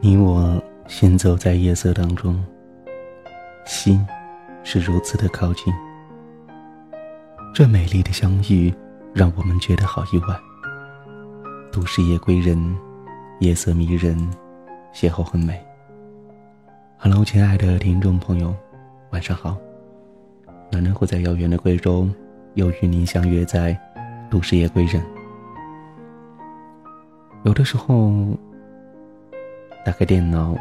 你我行走在夜色当中，心是如此的靠近。这美丽的相遇，让我们觉得好意外。都市夜归人，夜色迷人，邂逅很美。Hello，亲爱的听众朋友，晚上好。暖暖会在遥远的贵州，又与您相约在都市夜归人。有的时候。打开电脑，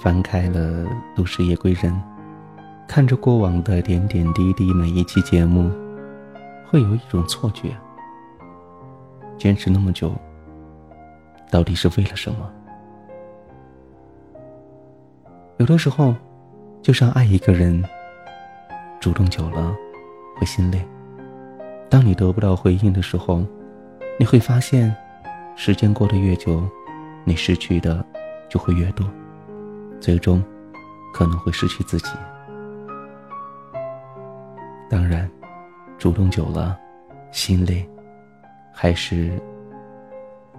翻开了《都市夜归人》，看着过往的点点滴滴，每一期节目，会有一种错觉：坚持那么久，到底是为了什么？有的时候，就像爱一个人，主动久了会心累。当你得不到回应的时候，你会发现，时间过得越久。你失去的就会越多，最终可能会失去自己。当然，主动久了，心累，还是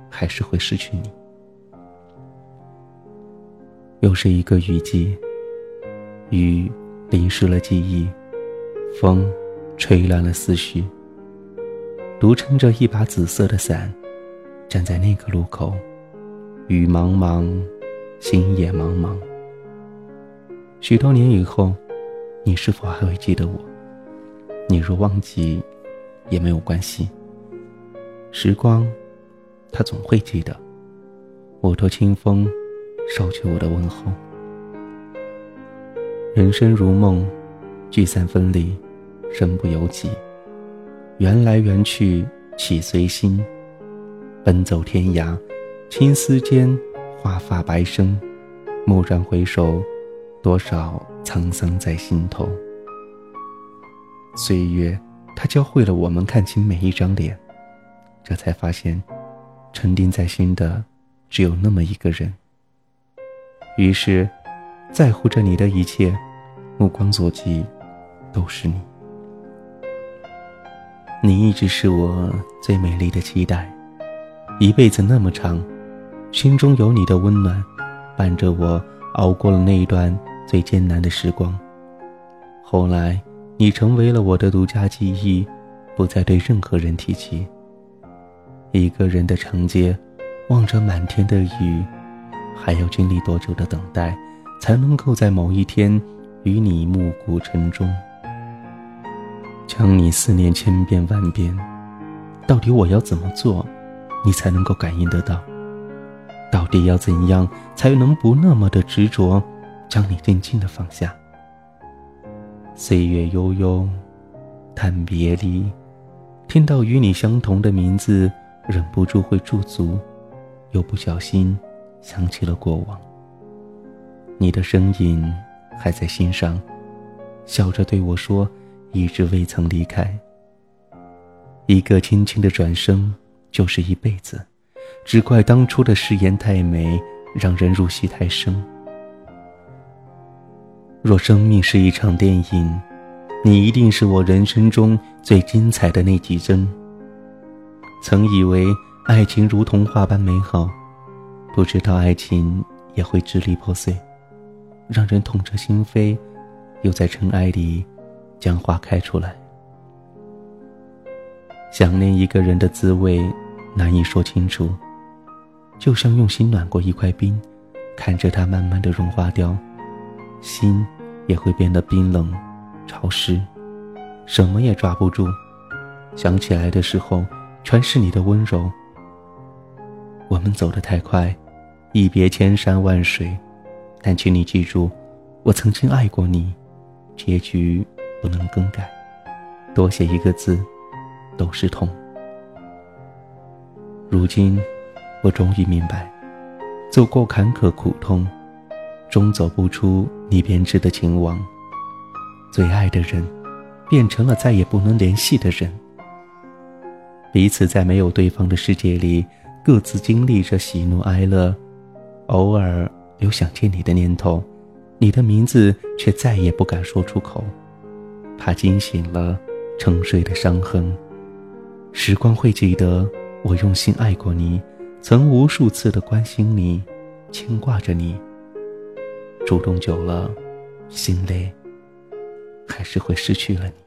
还是会失去你。又是一个雨季，雨淋湿了记忆，风吹乱了思绪。独撑着一把紫色的伞，站在那个路口。雨茫茫，心也茫茫。许多年以后，你是否还会记得我？你若忘记，也没有关系。时光，它总会记得。我托清风，捎去我的问候。人生如梦，聚散分离，身不由己。缘来缘去，岂随心？奔走天涯。青丝间，华发白生，蓦然回首，多少沧桑在心头。岁月，它教会了我们看清每一张脸，这才发现，沉淀在心的，只有那么一个人。于是，在乎着你的一切，目光所及，都是你。你一直是我最美丽的期待，一辈子那么长。心中有你的温暖，伴着我熬过了那一段最艰难的时光。后来，你成为了我的独家记忆，不再对任何人提起。一个人的长街，望着满天的雨，还要经历多久的等待，才能够在某一天与你暮鼓晨钟？将你思念千遍万遍，到底我要怎么做，你才能够感应得到？到底要怎样才能不那么的执着，将你静静的放下？岁月悠悠，叹别离，听到与你相同的名字，忍不住会驻足，又不小心想起了过往。你的身影还在心上，笑着对我说：“一直未曾离开。”一个轻轻的转身，就是一辈子。只怪当初的誓言太美，让人入戏太深。若生命是一场电影，你一定是我人生中最精彩的那几帧。曾以为爱情如童话般美好，不知道爱情也会支离破碎，让人痛彻心扉，又在尘埃里将花开出来。想念一个人的滋味，难以说清楚。就像用心暖过一块冰，看着它慢慢的融化掉，心也会变得冰冷、潮湿，什么也抓不住。想起来的时候，全是你的温柔。我们走得太快，一别千山万水，但请你记住，我曾经爱过你，结局不能更改，多写一个字，都是痛。如今。我终于明白，走过坎坷苦痛，终走不出你编织的情网。最爱的人，变成了再也不能联系的人。彼此在没有对方的世界里，各自经历着喜怒哀乐，偶尔有想见你的念头，你的名字却再也不敢说出口，怕惊醒了沉睡的伤痕。时光会记得我用心爱过你。曾无数次的关心你，牵挂着你。主动久了，心累，还是会失去了你。